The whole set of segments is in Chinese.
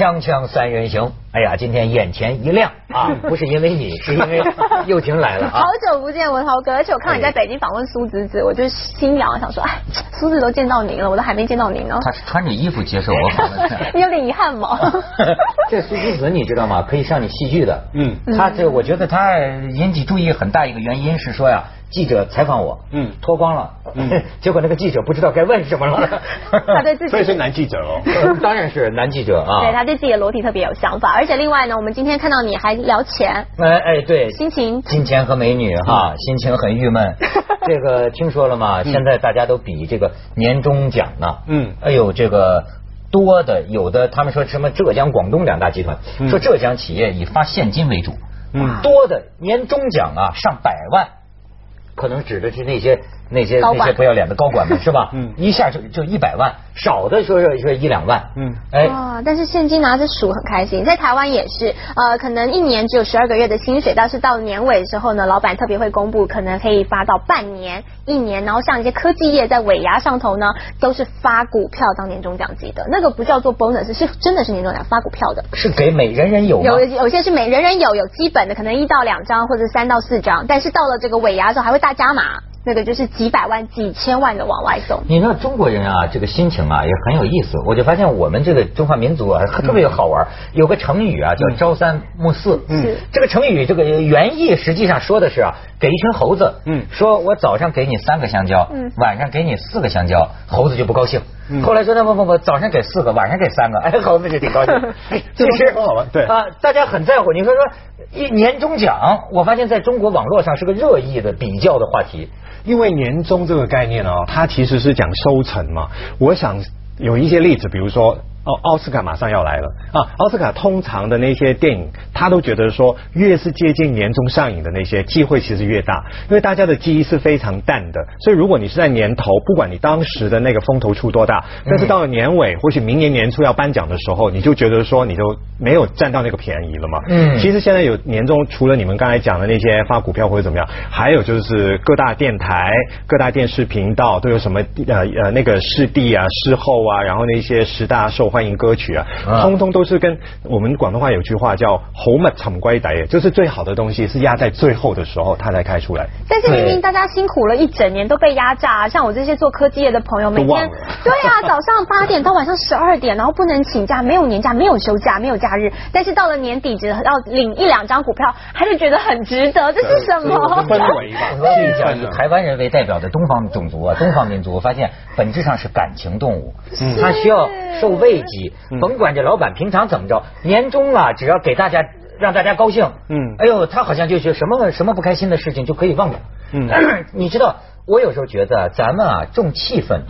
锵锵三人行，哎呀，今天眼前一亮啊！不是因为你，是因为又婷来了啊！好久不见，文豪哥，而且我看你在北京访问苏子子，我就心痒，想说，哎，苏子都见到您了，我都还没见到您呢。他是穿着衣服接受我访问，你有点遗憾吗？这苏子子你知道吗？可以上你戏剧的。嗯，他这我觉得他引起注意很大一个原因是说呀。记者采访我，嗯，脱光了，嗯，结果那个记者不知道该问什么了。他对自己，所以是男记者哦，当然是男记者啊。对他对自己的裸体特别有想法，而且另外呢，我们今天看到你还聊钱，哎哎，对，心情，金钱和美女哈，心情很郁闷。这个听说了吗？现在大家都比这个年终奖呢，嗯，哎呦，这个多的有的，他们说什么浙江、广东两大集团，说浙江企业以发现金为主，嗯，多的年终奖啊上百万。可能指的是那些那些那些不要脸的高管们是吧？嗯，一下就就一百万。少的说是说一两万，嗯，哎，哇！但是现金拿着数很开心，在台湾也是，呃，可能一年只有十二个月的薪水，但是到年尾的时候呢，老板特别会公布，可能可以发到半年、一年，然后像一些科技业在尾牙上头呢，都是发股票当年终奖金的，那个不叫做 bonus，是真的是年终奖发股票的，是给每人人有有有些是每人人有有基本的，可能一到两张或者三到四张，但是到了这个尾牙的时候还会大加码。那个就是几百万、几千万的往外送。你知道中国人啊，这个心情啊也很有意思。我就发现我们这个中华民族啊特别好玩，有个成语啊叫“朝三暮四”。嗯，这个成语这个原意实际上说的是啊，给一群猴子，嗯，说我早上给你三个香蕉，嗯，晚上给你四个香蕉，猴子就不高兴。后来说那不不不，早上给四个，晚上给三个，哎，猴子就挺高兴。其实很好玩，对啊，大家很在乎。你说说一年终奖，我发现在中国网络上是个热议的比较的话题。因为年终这个概念呢，它其实是讲收成嘛。我想有一些例子，比如说。哦，奥斯卡马上要来了啊！奥斯卡通常的那些电影，他都觉得说，越是接近年终上映的那些，机会其实越大，因为大家的记忆是非常淡的。所以如果你是在年头，不管你当时的那个风头出多大，但是到了年尾，或许明年年初要颁奖的时候，你就觉得说，你就没有占到那个便宜了嘛。嗯。其实现在有年终，除了你们刚才讲的那些发股票或者怎么样，还有就是各大电台、各大电视频道都有什么呃呃那个视帝啊、视后啊，然后那些十大受。欢迎歌曲啊，通通都是跟我们广东话有句话叫“好物沉归底”，就是最好的东西是压在最后的时候它才开出来。但是明明大家辛苦了一整年都被压榨，像我这些做科技业的朋友，每天对啊，早上八点到晚上十二点，然后不能请假，没有年假，没有休假，没有假日。但是到了年底，只要领一两张股票，还是觉得很值得。这是什么氛围吧？以台湾人为代表的东方种族啊，东方民族，我发现本质上是感情动物，它需要受甭管这老板平常怎么着，年终了，只要给大家让大家高兴，嗯，哎呦，他好像就是什么什么不开心的事情就可以忘了，嗯，你知道，我有时候觉得咱们啊重气氛。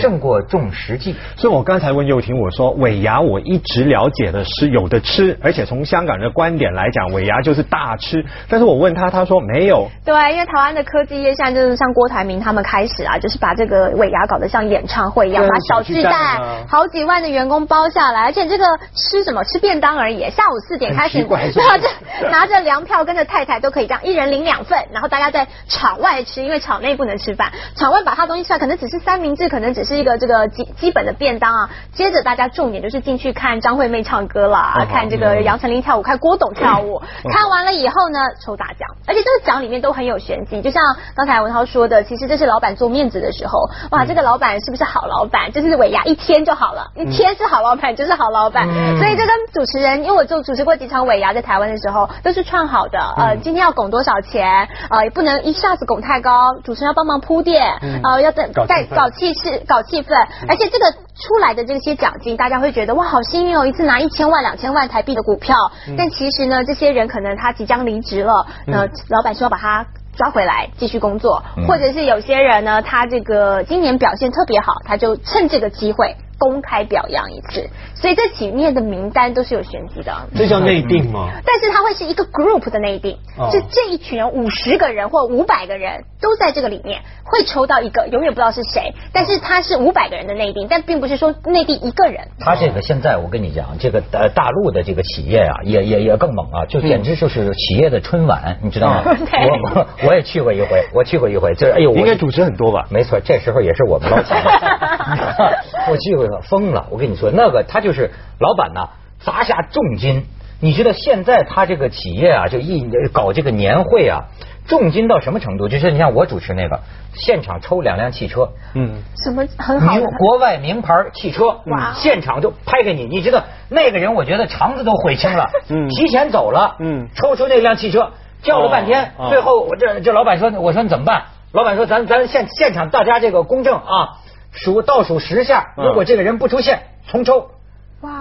胜过重实际，所以我刚才问幼婷，我说尾牙我一直了解的是有的吃，而且从香港人的观点来讲，尾牙就是大吃。但是我问他，他说没有。对，因为台湾的科技业现在就是像郭台铭他们开始啊，就是把这个尾牙搞得像演唱会一样，把小巨蛋好几万的员工包下来，而且这个吃什么吃便当而已，下午四点开始拿着拿着粮票跟着太太都可以这样，一人领两份，然后大家在场外吃，因为场内不能吃饭，场外把他东西吃完，可能只是三明治，可能。只是一个这个基基本的便当啊，接着大家重点就是进去看张惠妹唱歌啦，看这个杨丞琳跳舞，看郭董跳舞，看完了以后呢，抽大奖，而且这个奖里面都很有玄机，就像刚才文涛说的，其实这是老板做面子的时候，哇，这个老板是不是好老板？就是尾牙一天就好了，一天是好老板就是好老板，所以这跟主持人，因为我就主持过几场尾牙，在台湾的时候都是串好的，呃，今天要拱多少钱，呃，也不能一下子拱太高，主持人要帮忙铺垫，呃，要等在搞气势。搞气氛，而且这个出来的这些奖金，大家会觉得哇，好幸运哦，一次拿一千万、两千万台币的股票。但其实呢，这些人可能他即将离职了，那老板说要把他抓回来继续工作，或者是有些人呢，他这个今年表现特别好，他就趁这个机会。公开表扬一次，所以这几面的名单都是有玄机的。这叫内定吗？但是它会是一个 group 的内定，是这一群人五十个人或五百个人都在这个里面，会抽到一个，永远不知道是谁。但是他是五百个人的内定，但并不是说内定一个人。他这个现在我跟你讲，这个呃大陆的这个企业啊，也也也更猛啊，就简直就是企业的春晚，你知道吗？我我我也去过一回，我去过一回，就是哎呦，应该主持很多吧？没错，这时候也是我们捞钱。我去过。疯了！我跟你说，那个他就是老板呐，砸下重金。你知道现在他这个企业啊，就一搞这个年会啊，重金到什么程度？就是你像我主持那个，现场抽两辆汽车，嗯，什么很好的国外名牌汽车，哇，现场就拍给你。你知道那个人，我觉得肠子都悔青了，嗯，提前走了，嗯，抽出那辆汽车，叫了半天，最后我这这老板说，我说你怎么办？老板说咱咱现现场大家这个公正啊，数倒数十下，如果这个人不出现，重抽。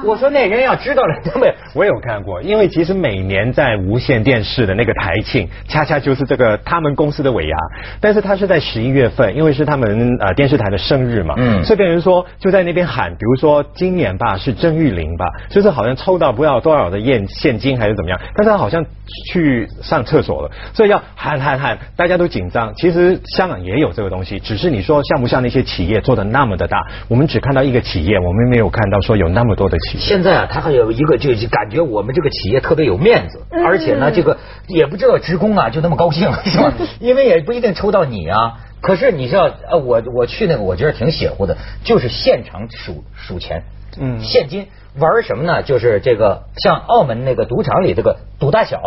我说那人要知道了，他们我有看过，因为其实每年在无线电视的那个台庆，恰恰就是这个他们公司的尾牙，但是他是在十一月份，因为是他们呃电视台的生日嘛，嗯，所以别人说就在那边喊，比如说今年吧是郑玉玲吧，就是好像抽到不知道多少的现现金还是怎么样，但是他好像去上厕所了，所以要喊喊喊，大家都紧张。其实香港也有这个东西，只是你说像不像那些企业做的那么的大，我们只看到一个企业，我们没有看到说有那么多。现在啊，他还有一个，就感觉我们这个企业特别有面子，而且呢，这个也不知道职工啊就那么高兴，是吧？因为也不一定抽到你啊。可是你知道，呃，我我去那个，我觉得挺邪乎的，就是现场数数钱，嗯，现金玩什么呢？就是这个像澳门那个赌场里这个赌大小，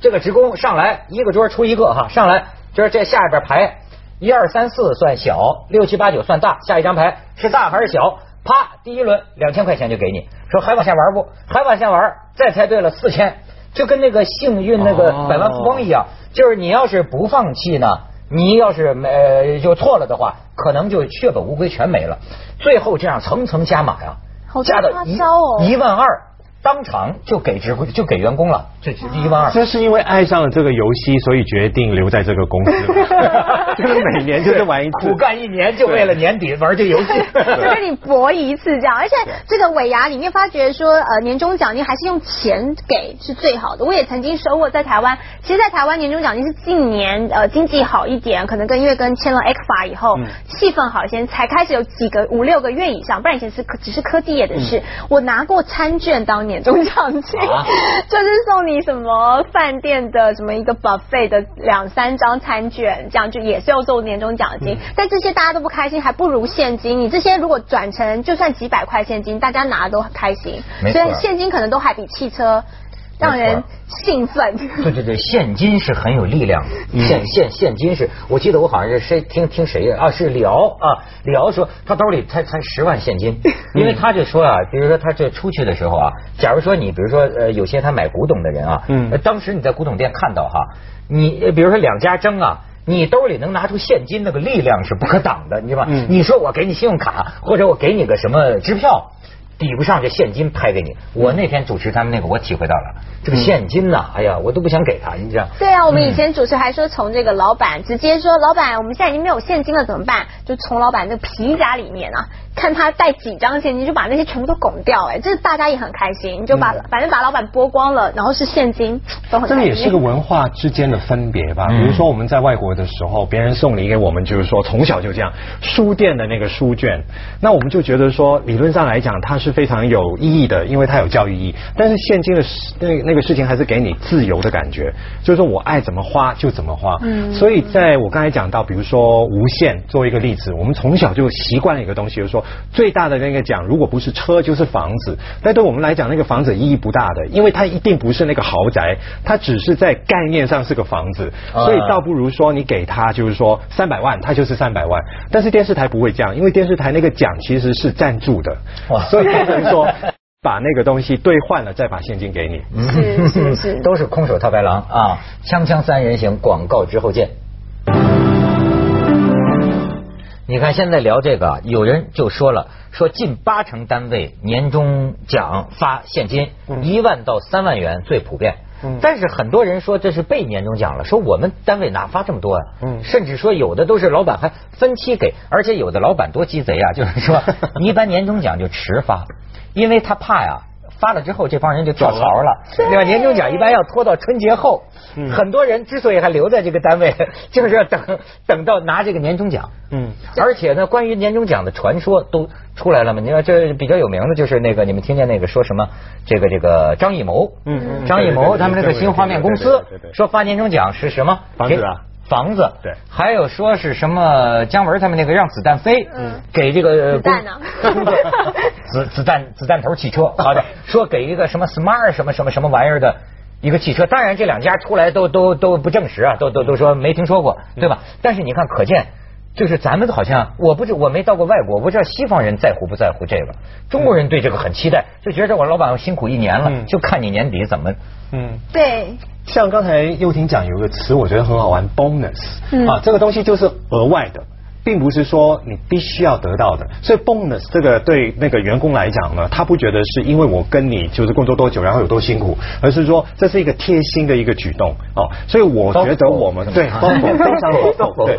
这个职工上来一个桌出一个哈，上来就是这下边排一二三四算小，六七八九算大，下一张牌是大还是小？啪！第一轮两千块钱就给你，说还往下玩不？还往下玩？再猜对了四千，就跟那个幸运那个百万富翁一样，就是你要是不放弃呢，你要是没就错了的话，可能就血本无归，全没了。最后这样层层加码呀，加到一万二。当场就给职就给员工了，这是一万二。这是因为爱上了这个游戏，所以决定留在这个公司。就是每年就是玩一苦干一年，就为了年底玩这游戏，就跟你搏一次这样。而且这个尾牙里面发觉说，呃，年终奖金还是用钱给是最好的。我也曾经收过在台湾，其实，在台湾年终奖金是近年呃经济好一点，可能跟因为跟签了 X 法以后，气氛好一些，才开始有几个五六个月以上，不然以前是只是科技业的事。我拿过餐券当。年终奖金 就是送你什么饭店的什么一个 buffet 的两三张餐券，这样就也是要做年终奖金。但这些大家都不开心，还不如现金。你这些如果转成就算几百块现金，大家拿都很开心。所以现金可能都还比汽车。让人兴奋。对对对，现金是很有力量的。现现现金是，我记得我好像是谁听听谁啊？是李敖啊，李敖说他兜里才才十万现金，因为他就说啊，比如说他这出去的时候啊，假如说你比如说呃有些他买古董的人啊，嗯，当时你在古董店看到哈，你比如说两家争啊，你兜里能拿出现金那个力量是不可挡的，你知道吧？你说我给你信用卡，或者我给你个什么支票。抵不上这现金拍给你，我那天主持他们那个，我体会到了这个现金呐，哎呀，我都不想给他，你知道？对啊，我们以前主持还说从这个老板直接说，老板，我们现在已经没有现金了，怎么办？就从老板这皮夹里面啊。看他带几张现金，就把那些全部都拱掉，哎，这大家也很开心，就把反正把老板剥光了，然后是现金，都很。这也是个文化之间的分别吧。比如说我们在外国的时候，别人送礼给我们，就是说从小就这样，书店的那个书卷，那我们就觉得说，理论上来讲，它是非常有意义的，因为它有教育意义。但是现金的那那个事情，还是给你自由的感觉，就是说我爱怎么花就怎么花。嗯。所以在我刚才讲到，比如说无限，作为一个例子，我们从小就习惯了一个东西，就是说。最大的那个奖，如果不是车就是房子，但对我们来讲，那个房子意义不大的，因为它一定不是那个豪宅，它只是在概念上是个房子，所以倒不如说你给他就是说三百万，他就是三百万。但是电视台不会这样，因为电视台那个奖其实是赞助的，所以不 能说把那个东西兑换了再把现金给你。是是是，都是空手套白狼啊！锵锵三人行，广告之后见。你看，现在聊这个，有人就说了，说近八成单位年终奖发现金，一万到三万元最普遍。但是很多人说这是被年终奖了，说我们单位哪发这么多啊？甚至说有的都是老板还分期给，而且有的老板多鸡贼啊，就是说 一般年终奖就迟发，因为他怕呀。发了之后，这帮人就跳槽了，对吧？年终奖一般要拖到春节后。很多人之所以还留在这个单位，就是要等等到拿这个年终奖。嗯。而且呢，关于年终奖的传说都出来了嘛？你看，这比较有名的就是那个，你们听见那个说什么？这个这个张艺谋。嗯嗯。张艺谋他们那个新画面公司说发年终奖是什么？房子啊。房子，对，还有说是什么姜文他们那个让子弹飞，嗯，给这个子弹呢，子子弹子弹头汽车，好的，说给一个什么 smart 什么什么什么玩意儿的一个汽车，当然这两家出来都都都不证实啊，都都都说没听说过，对吧？但是你看，可见。就是咱们好像我不知我没到过外国，我不知道西方人在乎不在乎这个。中国人对这个很期待，就觉得我老板辛苦一年了，就看你年底怎么。嗯，对。像刚才又婷讲有个词，我觉得很好玩，bonus 啊，这个东西就是额外的。并不是说你必须要得到的，所以 bonus 这个对那个员工来讲呢，他不觉得是因为我跟你就是工作多久，然后有多辛苦，而是说这是一个贴心的一个举动哦。所以我觉得我们对包裹非常包裹对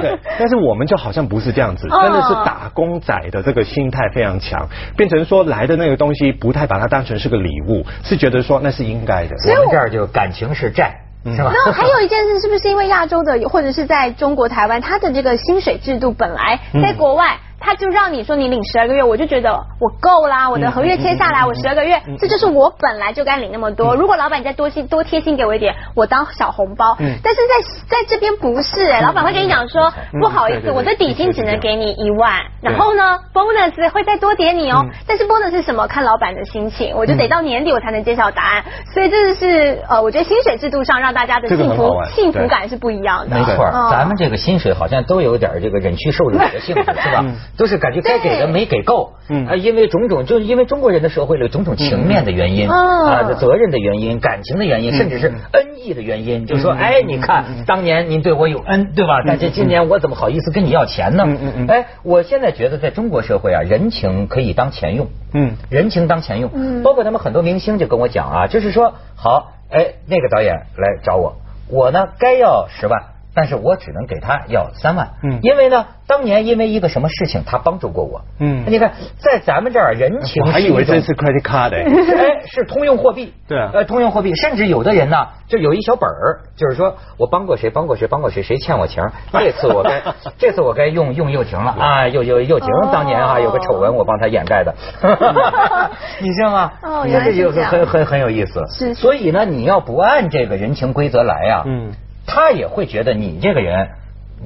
对，但是我们就好像不是这样子，真的是打工仔的这个心态非常强，变成说来的那个东西不太把它当成是个礼物，是觉得说那是应该的。我们这儿就感情是债。是吧？那还有一件事，是不是因为亚洲的，或者是在中国台湾，它的这个薪水制度本来在国外。他就让你说你领十二个月，我就觉得我够啦，我的合约签下来，我十二个月，这就是我本来就该领那么多。如果老板再多心多贴心给我一点，我当小红包。但是在在这边不是，哎，老板会跟你讲说，不好意思，我的底薪只能给你一万，然后呢，bonus 会再多点你哦。但是 bonus 是什么？看老板的心情，我就得到年底我才能揭晓答案。所以这就是呃，我觉得薪水制度上让大家的幸福幸福感是不一样的。没错，咱们这个薪水好像都有点这个忍屈受辱的性质，是吧？都是感觉该给的没给够，啊，因为种种，就是因为中国人的社会里种种情面的原因啊，责任的原因，感情的原因，甚至是恩义的原因，就说，哎，你看当年您对我有恩，对吧？但是今年我怎么好意思跟你要钱呢？嗯嗯。哎，我现在觉得在中国社会啊，人情可以当钱用，嗯，人情当钱用，嗯。包括他们很多明星就跟我讲啊，就是说，好，哎，那个导演来找我，我呢该要十万，但是我只能给他要三万，嗯，因为呢。当年因为一个什么事情，他帮助过我。嗯，你看，在咱们这儿人情，我还以为这是 credit card，哎，是通用货币。对啊，呃，通用货币，甚至有的人呢，就有一小本儿，就是说我帮过谁，帮过谁，帮过谁，谁欠我情，这次我该，这次我该用用又婷了。啊，又又又婷当年啊有个丑闻，我帮他掩盖的，你知道吗？哦，原来是这样，很很很有意思。是，所以呢，你要不按这个人情规则来呀，嗯，他也会觉得你这个人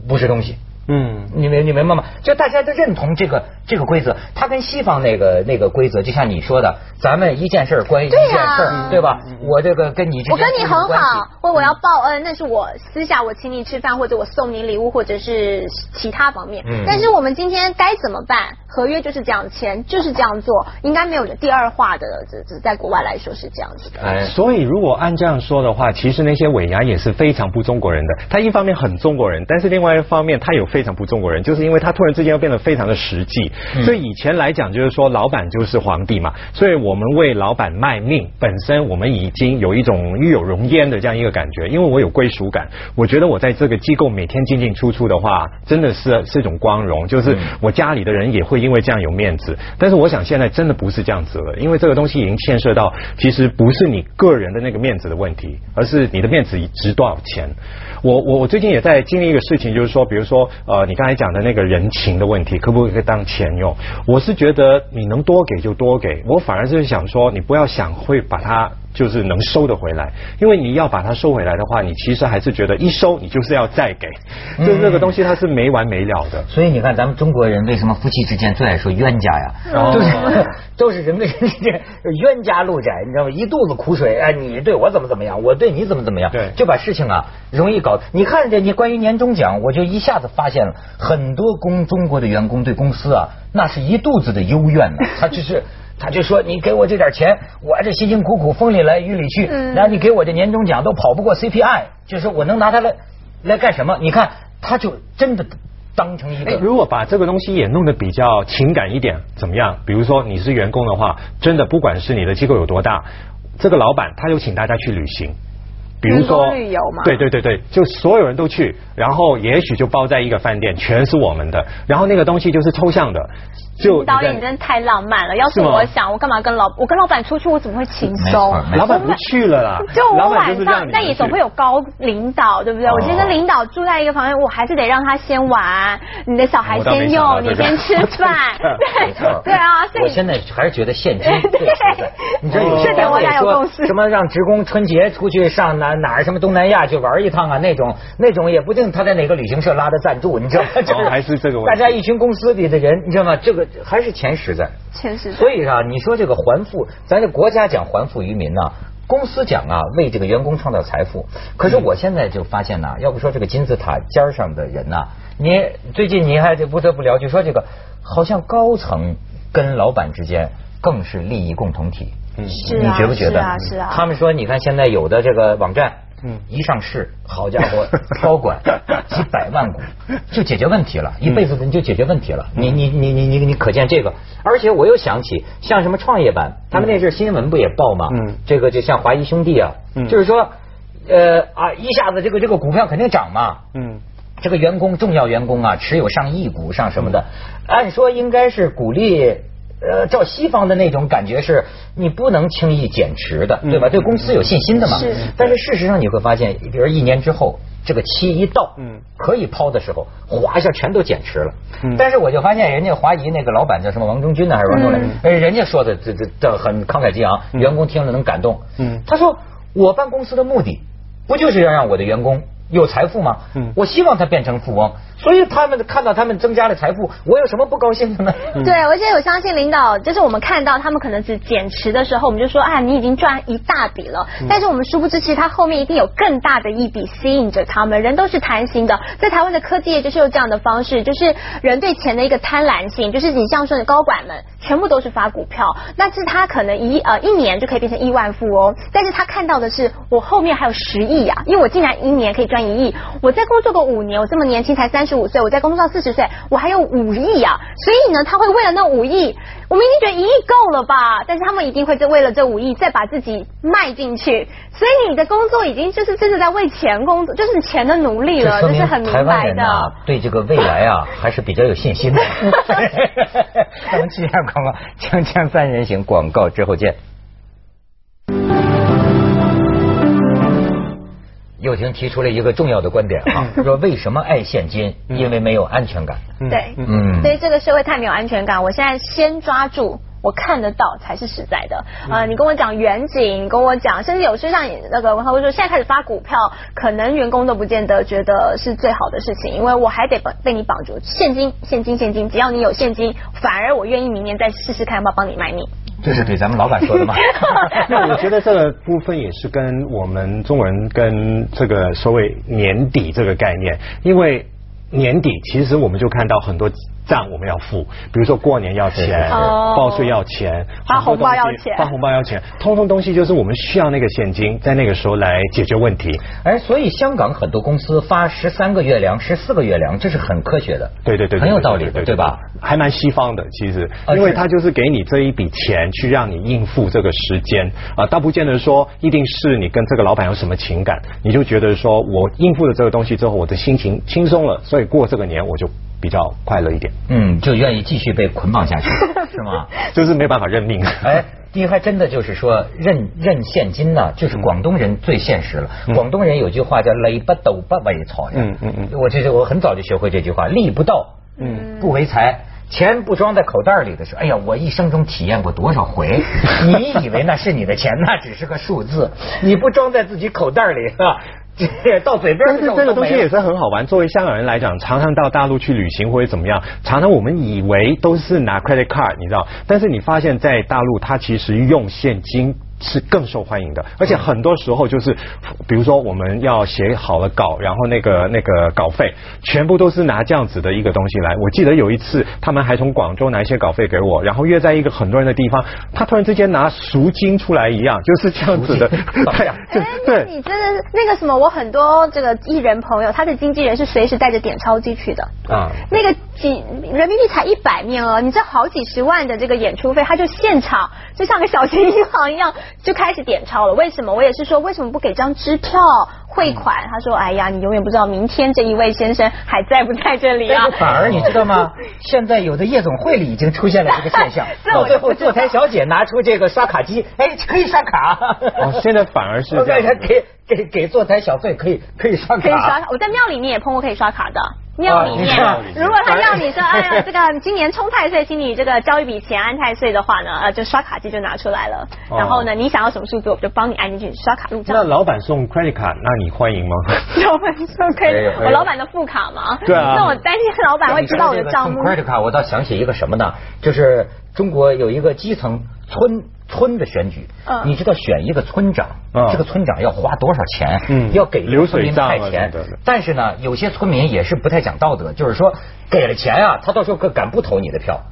不是东西。嗯，你明你明白吗？就大家都认同这个这个规则，它跟西方那个那个规则，就像你说的，咱们一件事关一件事，对吧？我这个跟你我跟你很好，或我要报恩，那是我私下我请你吃饭，或者我送你礼物，或者是其他方面。嗯。但是我们今天该怎么办？合约就是这样签，就是这样做，应该没有第二话的。这这在国外来说是这样子的。哎，所以如果按这样说的话，其实那些尾牙也是非常不中国人的。他一方面很中国人，但是另外一方面他有。非常不中国人，就是因为他突然之间又变得非常的实际。所以以前来讲，就是说老板就是皇帝嘛，所以我们为老板卖命，本身我们已经有一种与有荣焉的这样一个感觉。因为我有归属感，我觉得我在这个机构每天进进出出的话，真的是是一种光荣。就是我家里的人也会因为这样有面子。但是我想现在真的不是这样子了，因为这个东西已经牵涉到，其实不是你个人的那个面子的问题，而是你的面子值多少钱。我我我最近也在经历一个事情，就是说，比如说。呃，你刚才讲的那个人情的问题，可不可以当钱用？我是觉得你能多给就多给，我反而是想说，你不要想会把它。就是能收得回来，因为你要把它收回来的话，你其实还是觉得一收你就是要再给，就那个东西它是没完没了的。所以你看，咱们中国人为什么夫妻之间最爱说冤家呀？都是 都是人跟人之间冤家路窄，你知道吗？一肚子苦水，哎，你对我怎么怎么样，我对你怎么怎么样，对，就把事情啊容易搞。你看这你关于年终奖，我就一下子发现了很多公中国的员工对公司啊，那是一肚子的幽怨呢，他就是。他就说：“你给我这点钱，我这辛辛苦苦风里来雨里去，然后你给我这年终奖都跑不过 CPI，就是我能拿它来来干什么？你看，他就真的当成一个。如果把这个东西也弄得比较情感一点，怎么样？比如说你是员工的话，真的不管是你的机构有多大，这个老板他就请大家去旅行，比如说旅游嘛，对对对对，就所有人都去，然后也许就包在一个饭店，全是我们的，然后那个东西就是抽象的。”就导演真的太浪漫了。要是我想，我干嘛跟老我跟老板出去，我怎么会轻松？老板不去了啦。就我晚上，但也总会有高领导，对不对？我觉得领导住在一个房间，我还是得让他先玩，你的小孩先用，你先吃饭。对 对啊，所以我现在还是觉得现金最实在。你知道有些单位说什么让职工春节出去上哪哪儿什么东南亚去玩一趟啊，那种那种也不定他在哪个旅行社拉的赞助，你知道吗？哦，还是这个问题。大家一群公司里的人，你知道吗？这个还是钱实在，钱实在。所以啊，你说这个还富，咱这国家讲还富于民呐。公司讲啊，为这个员工创造财富。可是我现在就发现呐，要不说这个金字塔尖上的人呐，你最近你还不得不聊，就说这个好像高层跟老板之间更是利益共同体。嗯，你觉不觉得？是啊，是啊。他们说，你看现在有的这个网站，嗯，一上市，好家伙，高管几百万股，就解决问题了，一辈子你就解决问题了。你你你你你你可见这个？而且我又想起，像什么创业板，他们那阵新闻不也报吗？嗯，这个就像华谊兄弟啊，就是说，呃啊，一下子这个这个股票肯定涨嘛。嗯，这个员工重要员工啊，持有上亿股上什么的，按说应该是鼓励。呃，照西方的那种感觉是，你不能轻易减持的，对吧？对公司有信心的嘛。是。但是事实上你会发现，比如一年之后，这个期一到，嗯，可以抛的时候，哗一下全都减持了。嗯。但是我就发现，人家华谊那个老板叫什么王中军呢，还是王中磊？哎，人家说的这这这很慷慨激昂，员工听了能感动。嗯。他说：“我办公司的目的，不就是要让我的员工有财富吗？嗯。我希望他变成富翁。”所以他们看到他们增加了财富，我有什么不高兴的呢？对，而且我相信领导，就是我们看到他们可能只减持的时候，我们就说啊，你已经赚一大笔了。但是我们殊不知，其实他后面一定有更大的一笔吸引着他们。人都是贪心的，在台湾的科技业就是有这样的方式，就是人对钱的一个贪婪性，就是你像说的高管们全部都是发股票，那是他可能一呃一年就可以变成亿万富翁，但是他看到的是我后面还有十亿呀，因为我竟然一年可以赚一亿，我在工作个五年，我这么年轻才三。十五岁，我在工作到四十岁，我还有五亿啊，所以呢，他会为了那五亿，我们已经觉得一亿够了吧？但是他们一定会在为了这五亿再把自己卖进去，所以你的工作已经就是真的在为钱工作，就是钱的奴隶了，这是很明白的。对这个未来啊，还是比较有信心的。我们接下广告，锵锵三人行广告之后见。又婷提出了一个重要的观点啊，说为什么爱现金？因为没有安全感。对，嗯，所以这个社会太没有安全感。我现在先抓住我看得到才是实在的。呃，你跟我讲远景，跟我讲，甚至有时像那个文涛说，现在开始发股票，可能员工都不见得觉得是最好的事情，因为我还得被你绑住。现金，现金，现金，只要你有现金，反而我愿意明年再试试看，要不要帮你卖命。这是给咱们老板说的吗？那我觉得这个部分也是跟我们中国人跟这个所谓年底这个概念，因为年底其实我们就看到很多。账我们要付，比如说过年要钱，报税要钱，发红包要钱，发红包要钱，通通东西就是我们需要那个现金，在那个时候来解决问题。哎，所以香港很多公司发十三个月粮、十四个月粮，这是很科学的。对对对，很有道理的，对吧？还蛮西方的，其实，因为他就是给你这一笔钱去让你应付这个时间啊，倒不见得说一定是你跟这个老板有什么情感，你就觉得说我应付了这个东西之后，我的心情轻松了，所以过这个年我就。比较快乐一点，嗯，就愿意继续被捆绑下去，是吗？就是没办法认命。哎，你还真的就是说认认现金呢，就是广东人最现实了。广东人有句话叫“累不斗不为财”，嗯嗯嗯，我这是我很早就学会这句话，“利不到，嗯，不为财”。钱不装在口袋里的时候，哎呀，我一生中体验过多少回？你以为那是你的钱，那只是个数字。你不装在自己口袋里啊？到嘴边但是这个东西也是很好玩。作为香港人来讲，常常到大陆去旅行或者怎么样，常常我们以为都是拿 credit card，你知道，但是你发现在大陆，他其实用现金。是更受欢迎的，而且很多时候就是，比如说我们要写好了稿，然后那个那个稿费全部都是拿这样子的一个东西来。我记得有一次，他们还从广州拿一些稿费给我，然后约在一个很多人的地方，他突然之间拿赎金出来一样，就是这样子的。对呀，对，你真的那个什么，我很多这个艺人朋友，他的经纪人是随时带着点钞机去的。啊，那个几人民币才一百面额，你这好几十万的这个演出费，他就现场就像个小型银行一样。就开始点钞了，为什么？我也是说，为什么不给张支票汇款？他说：“哎呀，你永远不知道明天这一位先生还在不在这里啊！”反而你知道吗？现在有的夜总会里已经出现了这个现象，到最后坐台小姐拿出这个刷卡机，哎，可以刷卡。哦，现在反而是给给给给坐台小费可以可以刷卡。可以刷卡，我在庙里面也碰过可以刷卡的。庙里面，如果他要你说，哎呀，这个今年冲太岁，请你这个交一笔钱安太岁的话呢，呃，就刷卡机就拿出来了。然后呢，你想要什么数字，我就帮你按进去，刷卡入账。那老板送 credit 卡，那你欢迎吗？老板送 credit，我老板的副卡嘛？对啊。那我担心老板会知道我的账目。credit 卡，我倒想起一个什么呢？就是中国有一个基层村。村的选举，你知道选一个村长，这个村长要花多少钱？要给村民派钱。但是呢，有些村民也是不太讲道德，就是说给了钱啊，他到时候可敢不投你的票。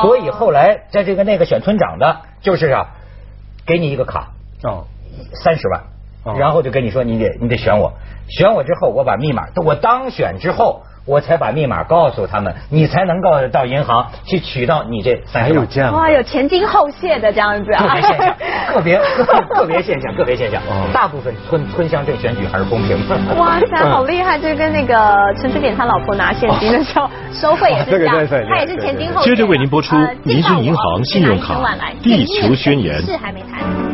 所以后来在这个那个选村长的，就是啊，给你一个卡，三十万，然后就跟你说你得你得选我，选我之后我把密码，我当选之后。我才把密码告诉他们，你才能够到银行去取到你这三十万。这样哇，有前金后谢的这样子啊！个别现象，个别个别现象，个别现象。大部分村村乡镇选举还是公平的。哇塞，好厉害！就跟那个陈水扁他老婆拿现金的时候收费也是这样，他也是前金后。接着为您播出民生银行信用卡地球宣言。是还没谈。